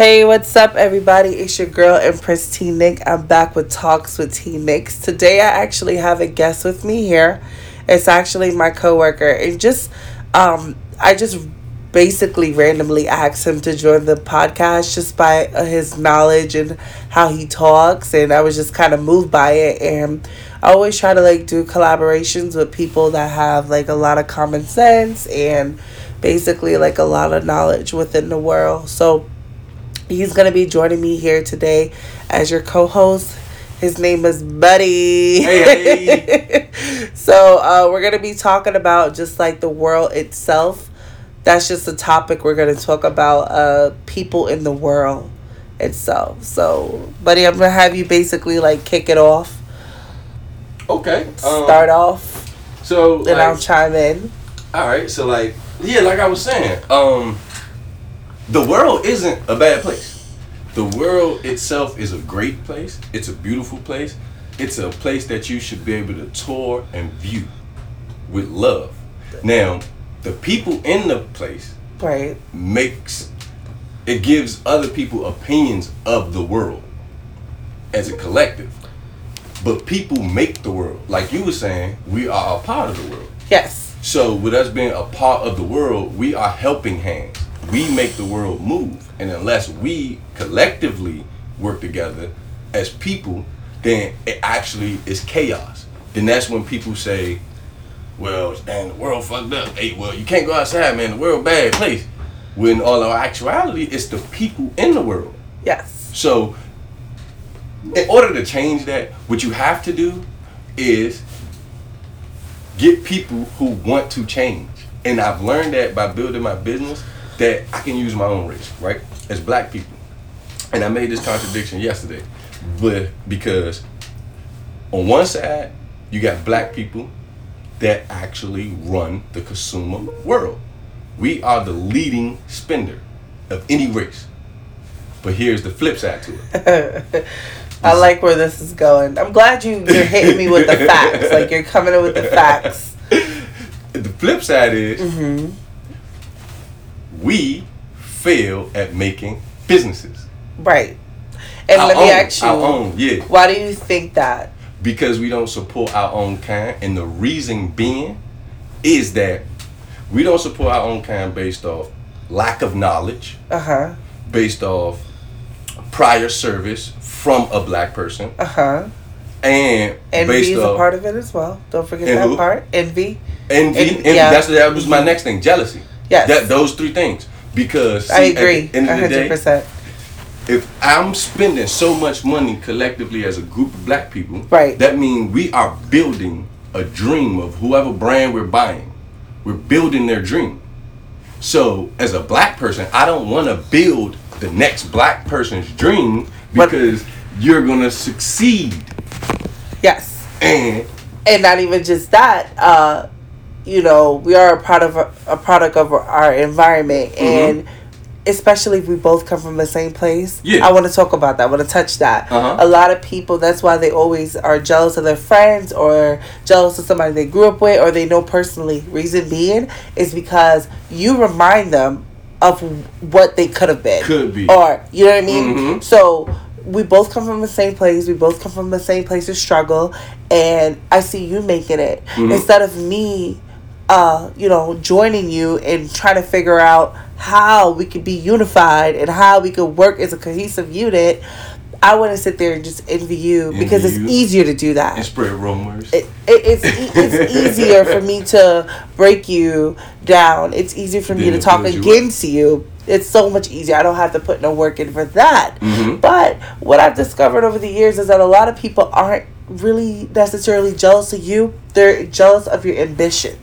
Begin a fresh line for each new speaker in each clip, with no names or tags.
Hey, what's up, everybody? It's your girl, Empress T Nick. I'm back with Talks with T Nicks. Today, I actually have a guest with me here. It's actually my coworker, and just um, I just basically randomly asked him to join the podcast just by uh, his knowledge and how he talks, and I was just kind of moved by it. And I always try to like do collaborations with people that have like a lot of common sense and basically like a lot of knowledge within the world. So He's going to be joining me here today as your co host. His name is Buddy. Hey, hey. so, uh, we're going to be talking about just like the world itself. That's just the topic we're going to talk about uh, people in the world itself. So, Buddy, I'm going to have you basically like kick it off.
Okay. Um,
Start off.
So,
and like, I'll chime in.
All right. So, like, yeah, like I was saying, um, the world isn't a bad place. The world itself is a great place. It's a beautiful place. It's a place that you should be able to tour and view with love. Now, the people in the place
right
makes it gives other people opinions of the world as a collective. But people make the world. Like you were saying, we are a part of the world.
Yes.
So with us being a part of the world, we are helping hands we make the world move. And unless we collectively work together as people, then it actually is chaos. Then that's when people say, well, man, the world fucked up. Hey, well, you can't go outside, man. The world bad place. When all our actuality, it's the people in the world.
Yes.
So, in order to change that, what you have to do is get people who want to change. And I've learned that by building my business that I can use my own race, right? As black people. And I made this contradiction yesterday. But because on one side, you got black people that actually run the consumer world. We are the leading spender of any race. But here's the flip side to
it. I like where this is going. I'm glad you, you're hitting me with the facts. Like you're coming in with the facts.
The flip side is mm-hmm we fail at making businesses.
Right. And our let me ask you,
our own, yeah.
Why do you think that?
Because we don't support our own kind, and the reason being is that we don't support our own kind based off lack of knowledge,
uh-huh.
based off prior service from a black person,
uh-huh.
and
envy is off, a part of it as well. Don't forget that who? part. Envy.
Envy. envy. Yeah. That's that was my next thing. Jealousy.
Yes.
That those three things. Because see,
I agree. At the end of 100%. the day,
if I'm spending so much money collectively as a group of black people,
right.
that means we are building a dream of whoever brand we're buying. We're building their dream. So as a black person, I don't want to build the next black person's dream because but, you're gonna succeed.
Yes.
And
and not even just that, uh, you know we are a product of a product of our environment mm-hmm. and especially if we both come from the same place
yeah.
i want to talk about that i want to touch that
uh-huh.
a lot of people that's why they always are jealous of their friends or jealous of somebody they grew up with or they know personally reason being is because you remind them of what they could have been
could be
or you know what i mean mm-hmm. so we both come from the same place. We both come from the same place of struggle, and I see you making it mm-hmm. instead of me uh, you know, joining you and trying to figure out how we could be unified and how we could work as a cohesive unit. I want to sit there and just envy you envy because it's you. easier to do that.
And spread rumors.
It, it, it's it's easier for me to break you down. It's easier for me to talk against you, you. It's so much easier. I don't have to put no work in for that.
Mm-hmm.
But what I've discovered over the years is that a lot of people aren't really necessarily jealous of you. They're jealous of your ambition.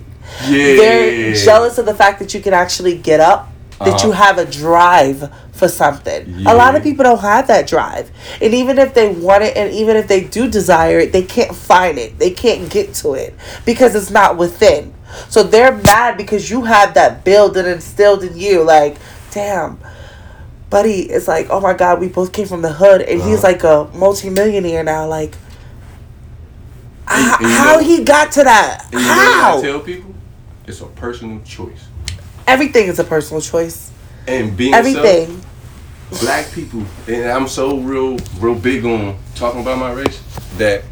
Yeah.
They're jealous of the fact that you can actually get up, that uh-huh. you have a drive for something. Yeah. A lot of people don't have that drive. And even if they want it and even if they do desire it, they can't find it. They can't get to it because it's not within. So they're mad because you have that build and instilled in you. Like, damn, buddy, it's like, oh my God, we both came from the hood and uh-huh. he's like a multimillionaire now. Like, and, and how know, he got to that? How?
Tell people it's a personal choice.
Everything is a personal choice.
And being
everything.
black people, and I'm so real, real big on talking about my race that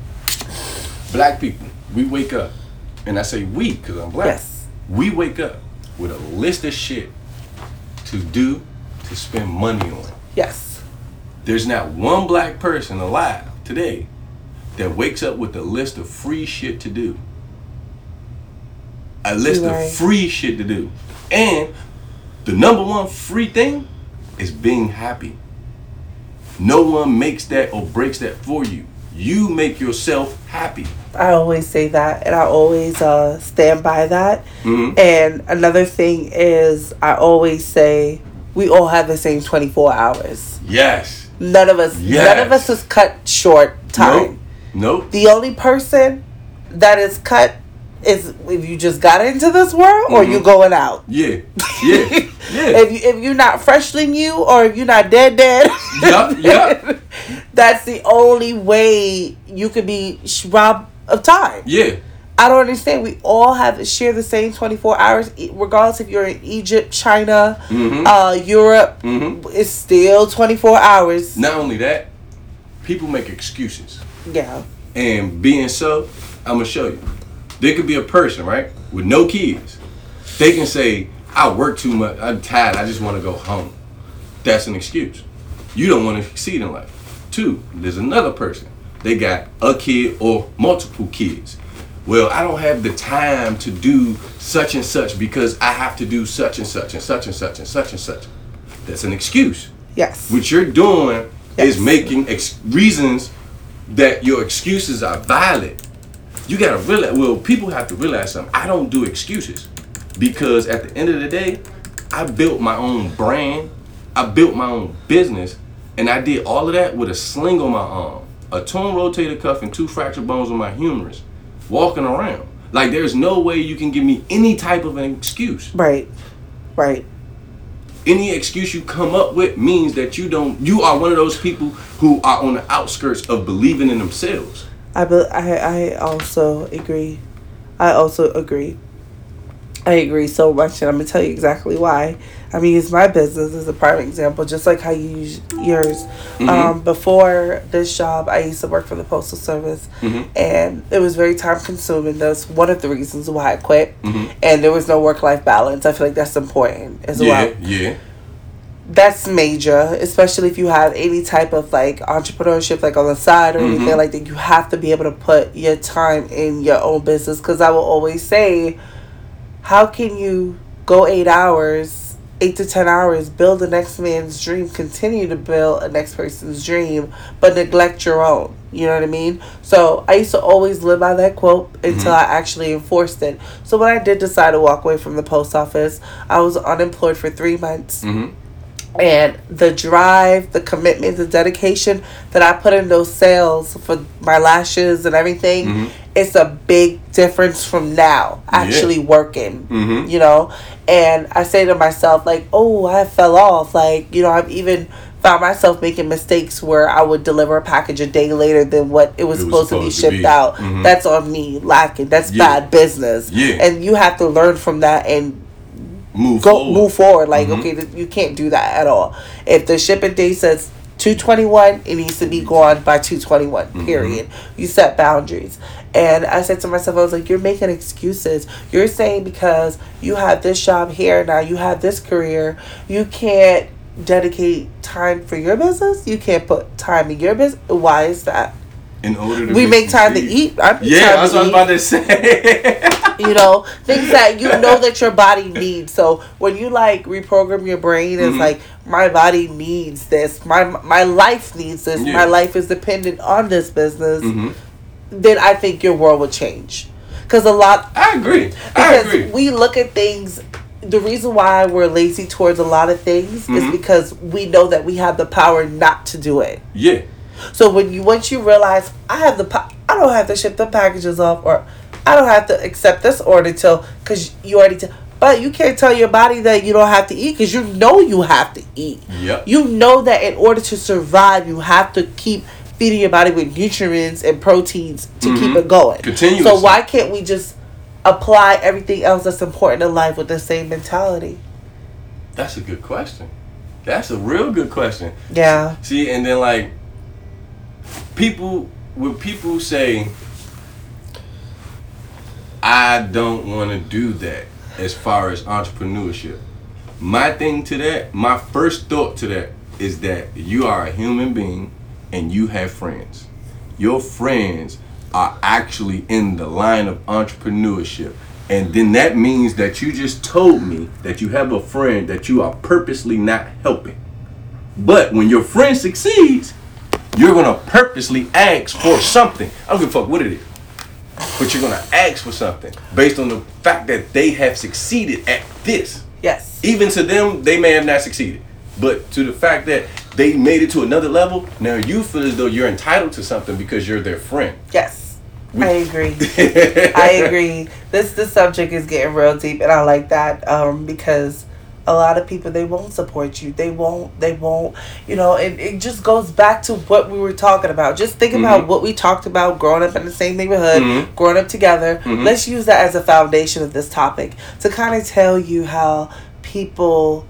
black people, we wake up, and I say we because I'm black.
Yes.
We wake up with a list of shit to do to spend money on.
Yes.
There's not one black person alive today that wakes up with a list of free shit to do. A list
Right.
of free shit to do. And the number one free thing is being happy. No one makes that or breaks that for you. You make yourself happy.
I always say that, and I always uh, stand by that.
Mhm.
And another thing is, I always say we all have the same twenty four hours.
Yes.
None of us, none of us is cut short time.
Nope. Nope.
The only person that is cut is if you just got into this world or you
Mhm.
going out.
Yeah. Yeah. Yeah.
if you if you're not freshly new or if you're not dead dead.
Yup, yup.
That's the only way you could be robbed of time.
yeah.
I don't understand. We all have to share the same 24 hours, e- regardless if you're in Egypt, China,
Mhm.
uh, Europe.
Mhm.
It's still 24 hours.
Not only that, people make excuses.
Yeah.
And being so, I'm gonna show you. There could be a person, right, with no kids. They can say, I work too much, I'm tired, I just wanna go home. That's an excuse. You don't wanna succeed in life. Two, there's another person. They got a kid or multiple kids. Well, I don't have the time to do such and such because I have to do such and such and such and such and such and such. That's an excuse.
Yes.
What you're doing
Yes.
is making ex- reasons that your excuses are valid. You gotta realize. Well, people have to realize something. I don't do excuses because at the end of the day, I built my own brand. I built my own business, and I did all of that with a sling on my arm, a torn rotator cuff, and two fractured bones on my humerus, walking around. Like there's no way you can give me any type of an excuse
right. Right.
any excuse you come up with means that you don't you are one of those people who are on the outskirts of believing in themselves
I, be, I, I also agree. I also agree. I agree so much, and I'm gonna tell you exactly why. I mean, use my business as a prime example, just like how you use yours. Mm-hmm. Um, before this job, I used to work for the postal service, mm-hmm. and it was very time consuming. That's one of the reasons why I quit. Mm-hmm. And there was no work life balance. I feel like that's important as
yeah
well
yeah
that's major, especially if you have any type of like entrepreneurship, like on the side or anything like that. You have to be able to put your time in your own business. Because I will always say, how can you go eight hours, eight to ten hours, build the next man's dream, continue to build a next person's dream, but neglect your own? You know what I mean? So I used to always live by that quote until I actually enforced it. So when I did decide to walk away from the post office, I was unemployed for three months
mm-hmm.
And the drive, the commitment, the dedication that I put in those sales for my lashes and everything,
Mhm.
it's a big difference from now actually working.
Mhm.
You know, and I say to myself like, "Oh, I fell off." Like, you know, I've even found myself making mistakes where I would deliver a package a day later than what it was,
It was
supposed, to be
supposed to
shipped
be.
out.
Mhm.
That's on me lacking. That's
Yeah.
bad business.
Yeah.
And you have to learn from that and
move
go
forward.
move forward. Like,
Mhm.
okay, th- you can't do that at all. If the shipping date says two twenty one, it needs to be gone by two twenty one.
Mm-hmm.
Period. You set boundaries. And I said to myself, I was like, you're making excuses. You're saying because you have this job here now, you have this career, you can't dedicate time for your business. You can't put time in your business. Why is that?
In order to
We make time to eat. I make
yeah that's
to
what i was about to say.
You know things that you know that your body needs. So when you like reprogram your brain it's
Mhm.
like my body needs this. My my life needs this.
Yeah.
my life is dependent on this business.
Mhm.
then i think your world would change. Because a lot
i agree. I agree.
we look at things the reason why we're lazy towards a lot of things is
Mhm.
because we know that we have the power not to do it.
Yeah
so when you once you realize I have the I don't have to ship the packages off or I don't have to accept this order till because you already t- but you can't tell your body that you don't have to eat because you know you have to eat.
Yep.
You know that in order to survive, you have to keep feeding your body with nutrients and proteins to keep
Mhm.
it going.
Continuously.
So why can't we just apply everything else that's important in life with the same mentality?
that's a good question That's a real good question.
Yeah.
See, and then like people when people say I don't want to do that as far as entrepreneurship. My thing to that, my first thought to that is that you are a human being and you have friends. Your friends are actually in the line of entrepreneurship. And then that means that you just told me that you have a friend that you are purposely not helping. But when your friend succeeds, you're gonna purposely ask for something. I don't give a fuck what it is. But you're gonna ask for something based on the fact that they have succeeded at this.
Yes.
Even to them, they may have not succeeded. But to the fact that they made it to another level, now you feel as though you're entitled to something because you're their friend.
Yes. I agree. I agree. This this subject is getting real deep, and I like that um, because a lot of people they won't support you. They won't. They won't. You know, and it just goes back to what we were talking about. Just think about
Mhm.
what we talked about growing up in the same neighborhood,
Mhm.
growing up together.
Mhm.
Let's use that as a foundation of this topic to kind of tell you how people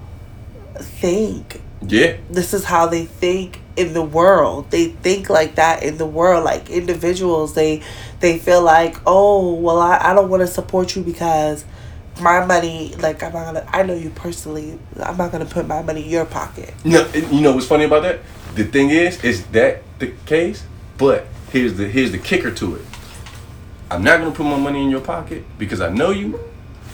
think
Yeah.
this is how they think in the world they think like that in the world like individuals they they feel like oh well i, I don't want to support you because my money like i'm not gonna i know you personally i'm not gonna put my money in your pocket
No, you know what's funny about that? The thing is, is that the case? But here's the here's the kicker to it. I'm not gonna put my money in your pocket because I know you.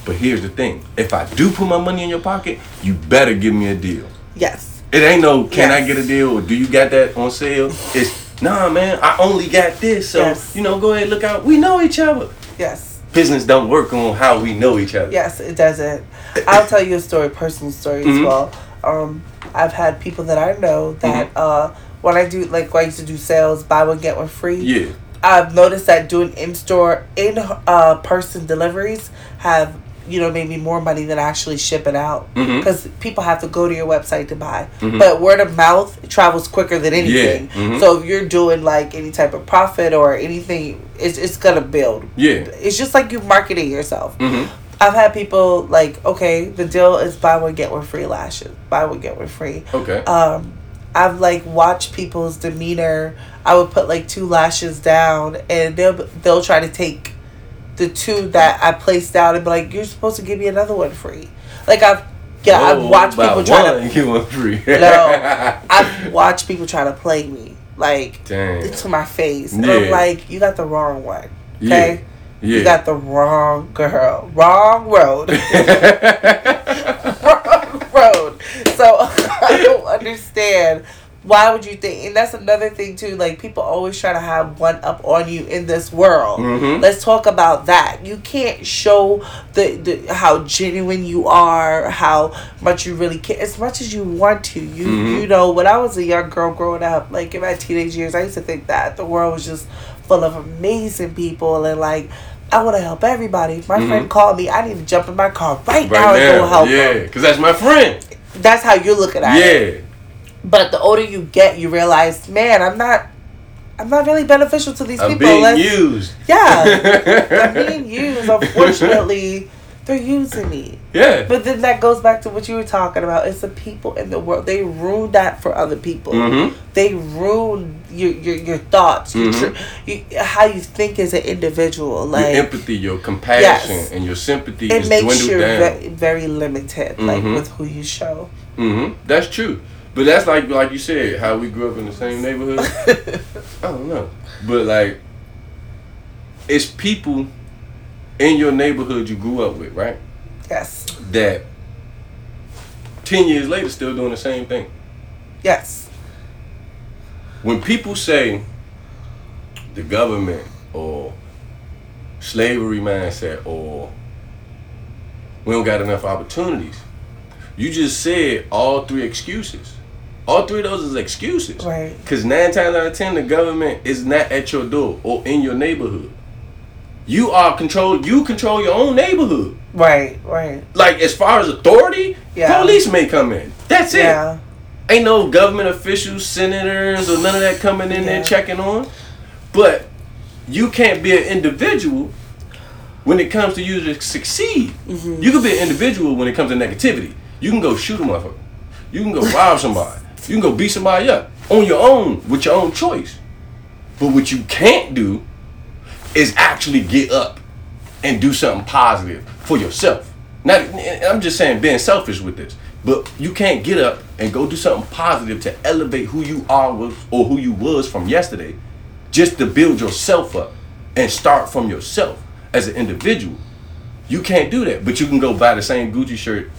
But here's the thing: if I do put my money in your pocket, you better give me a deal.
yes
It ain't no can I get a deal or do you got that on sale? It's nah, man. I only got this, so
Yes.
you know, go ahead, look out. We know each other.
yes
Business don't work on how we know each other.
yes it doesn't i'll tell you a story personal story
Mhm.
as well um i've had people that i know that
Mm-hmm.
uh when i do like when i used to do sales buy one get one free
Yeah.
I've noticed that doing in store in uh person deliveries have you know maybe more money than actually shipping out
Mhm.
because people have to go to your website to buy.
Mhm.
But word of mouth travels quicker than anything.
mhm.
So if you're doing like any type of profit or anything, it's it's gonna build.
Yeah.
It's just like you marketing yourself.
Mm-hmm.
I've had people like, okay, the deal is buy one get one free lashes, buy one get one free
Okay.
um I've like watched people's demeanor. I would put like two lashes down, and they'll they'll try to take the two that I placed out and be like, "You're supposed to give me another one free." Like I've yeah, I've
Oh,
watched people try
one,
to
get one free.
No. I've watched people try to play me like
Damn.
to my face, and
Yeah.
I'm like, "You got the wrong one."
Yeah.
Okay.
Yeah.
You got the wrong girl, wrong road. wrong road. So I don't understand. Why would you think? And that's another thing too. Like people always try to have one up on you in this world.
Mhm.
Let's talk about that. You can't show the, the how genuine you are, how much you really care, as much as you want to. You
Mhm.
you know, when I was a young girl growing up, like in my teenage years, I used to think that the world was just full of amazing people and like. I want to help everybody. If my
Mhm.
friend called me, I need to jump in my car right,
right
now and go help
yeah, because that's my friend.
That's how you're looking at it.
Yeah.
But the older you get, you realize, man, I'm not, I'm not really beneficial to these
I'm
people.
being
Let's-
used.
Yeah, I'm being used. Unfortunately, they're using me.
Yeah.
But then that goes back to what you were talking about. It's the people in the world. They ruin that for other people.
Mhm.
They ruin your your, your thoughts, your,
Mhm.
tr- you, how you think as an individual. Like
your empathy, your compassion,
Yes.
and your sympathy
it makes you ve- very limited, like
Mhm.
with who you show.
hmm That's true. But that's like like you said, how we grew up in the same neighborhood. I don't know. But like it's people in your neighborhood you grew up with, right?
yes,
That ten years later still doing the same thing.
yes,
When people say the government or slavery mindset or we don't got enough opportunities, you just said all three excuses. All three of those is excuses.
right,
Because nine times out of ten, the government is not at your door or in your neighborhood. You are control. You control your own neighborhood.
right, right.
Like as far as authority,
Yeah.
police may come in. That's it.
Yeah,
Ain't no government officials, senators, or none of that coming in there checking on. But you can't be an individual when it comes to you to succeed.
Mm-hmm.
You can be an individual when it comes to negativity. You can go shoot a motherfucker. You can go rob somebody. You can go beat somebody up on your own with your own choice. But what you can't do is actually get up and do something positive for yourself. Now, I'm just saying being selfish with this. But you can't get up and go do something positive to elevate who you are with, or who you was from yesterday, just to build yourself up and start from yourself as an individual. You can't do that. But you can go buy the same Gucci shirt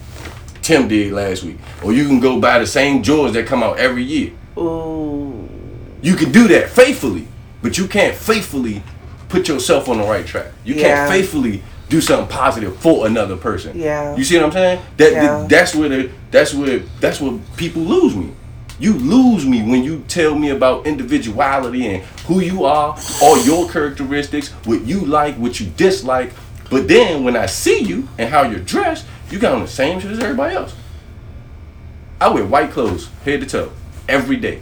Tim did last week, or you can go buy the same Jordans that come out every year.
Ooh.
You can do that faithfully, but you can't faithfully put yourself on the right track. You
Yeah.
can't faithfully do something positive for another person.
Yeah.
You see what I'm saying? That
Yeah.
that's where the that's where that's where people lose me. You lose me when you tell me about individuality and who you are, all your characteristics, what you like, what you dislike. But then when I see you and how you're dressed, you got on the same shit as everybody else. I wear white clothes, head to toe, every day,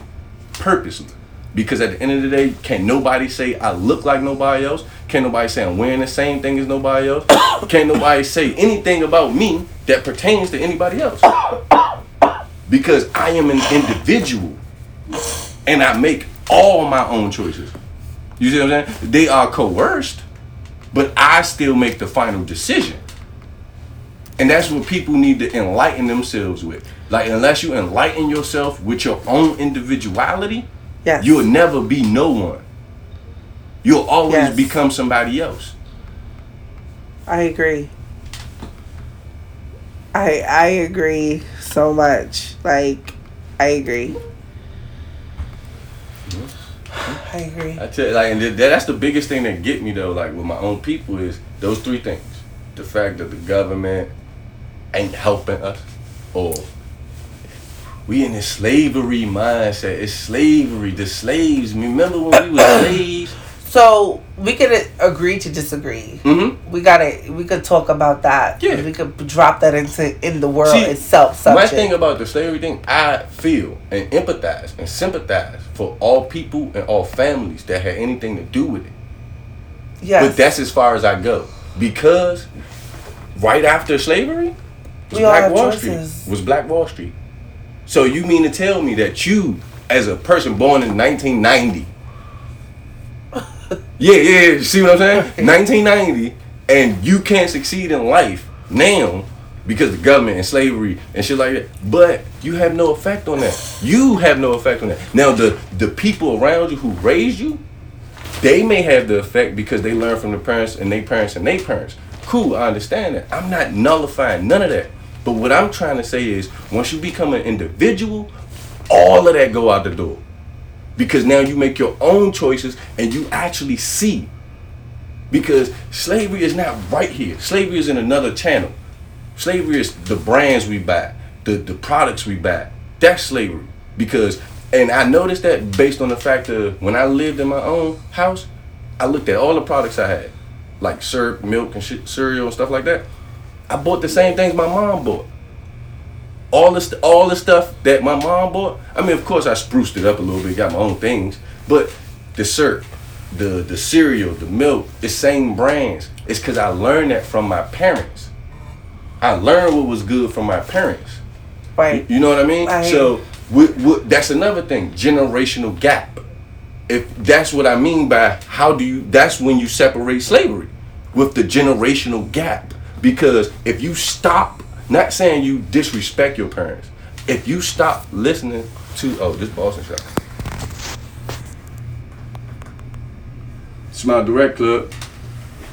purposely. Because at the end of the day, can't nobody say I look like nobody else. Can't nobody say I'm wearing the same thing as nobody else. can't nobody say anything about me that pertains to anybody else. Because I am an individual and I make all my own choices. You see what I'm saying? They are coerced, but I still make the final decision. And that's what people need to enlighten themselves with. Like, unless you enlighten yourself with your own individuality,
Yes.
you'll never be no one. You'll always
Yes.
become somebody else.
I agree. I I agree so much. Like I agree. I agree.
I tell you, like, and th- that's the biggest thing that get me though, like with my own people, is those three things: the fact that the government ain't helping us, or we in this slavery mindset. It's slavery. The slaves. Remember when we were slaves?
So we could agree to disagree.
Mm-hmm.
We gotta we could talk about that.
Yeah.
We could drop that into in the world
See,
itself.
My
Subject.
thing about the slavery thing, I feel and empathize and sympathize for all people and all families that had anything to do with it.
yes.
But that's as far as I go. Because right after slavery was
We
Black Wall
choices.
Street. Was Black Wall Street. So you mean to tell me that you, as a person born in 1990, yeah, yeah, yeah, see what I'm saying? 1990, and you can't succeed in life now because the government and slavery and shit like that. But you have no effect on that. You have no effect on that. Now the the people around you who raised you, they may have the effect because they learn from the parents and their parents and their parents. Cool, I understand that. I'm not nullifying none of that. But what I'm trying to say is once you become an individual, all of that go out the door. Because now you make your own choices and you actually see. Because slavery is not right here. Slavery is in another channel. Slavery is the brands we buy, the, the products we buy. That's slavery. Because and I noticed that based on the fact that when I lived in my own house, I looked at all the products I had. Like syrup, milk and shit, cereal and stuff like that. I bought the same things my mom bought. All the all the stuff that my mom bought. I mean, of course, I spruced it up a little bit, got my own things. But the syrup, the the cereal, the milk, the same brands. It's because I learned that from my parents. I learned what was good from my parents.
right.
You know what I mean?
Hear
so what, what, that's another thing, generational gap. If that's what I mean by how do you that's when you separate slavery with the generational gap. Because if you stop, not saying you disrespect your parents, if you stop listening to oh this Boston shot. Smile Direct Club,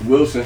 Wilson.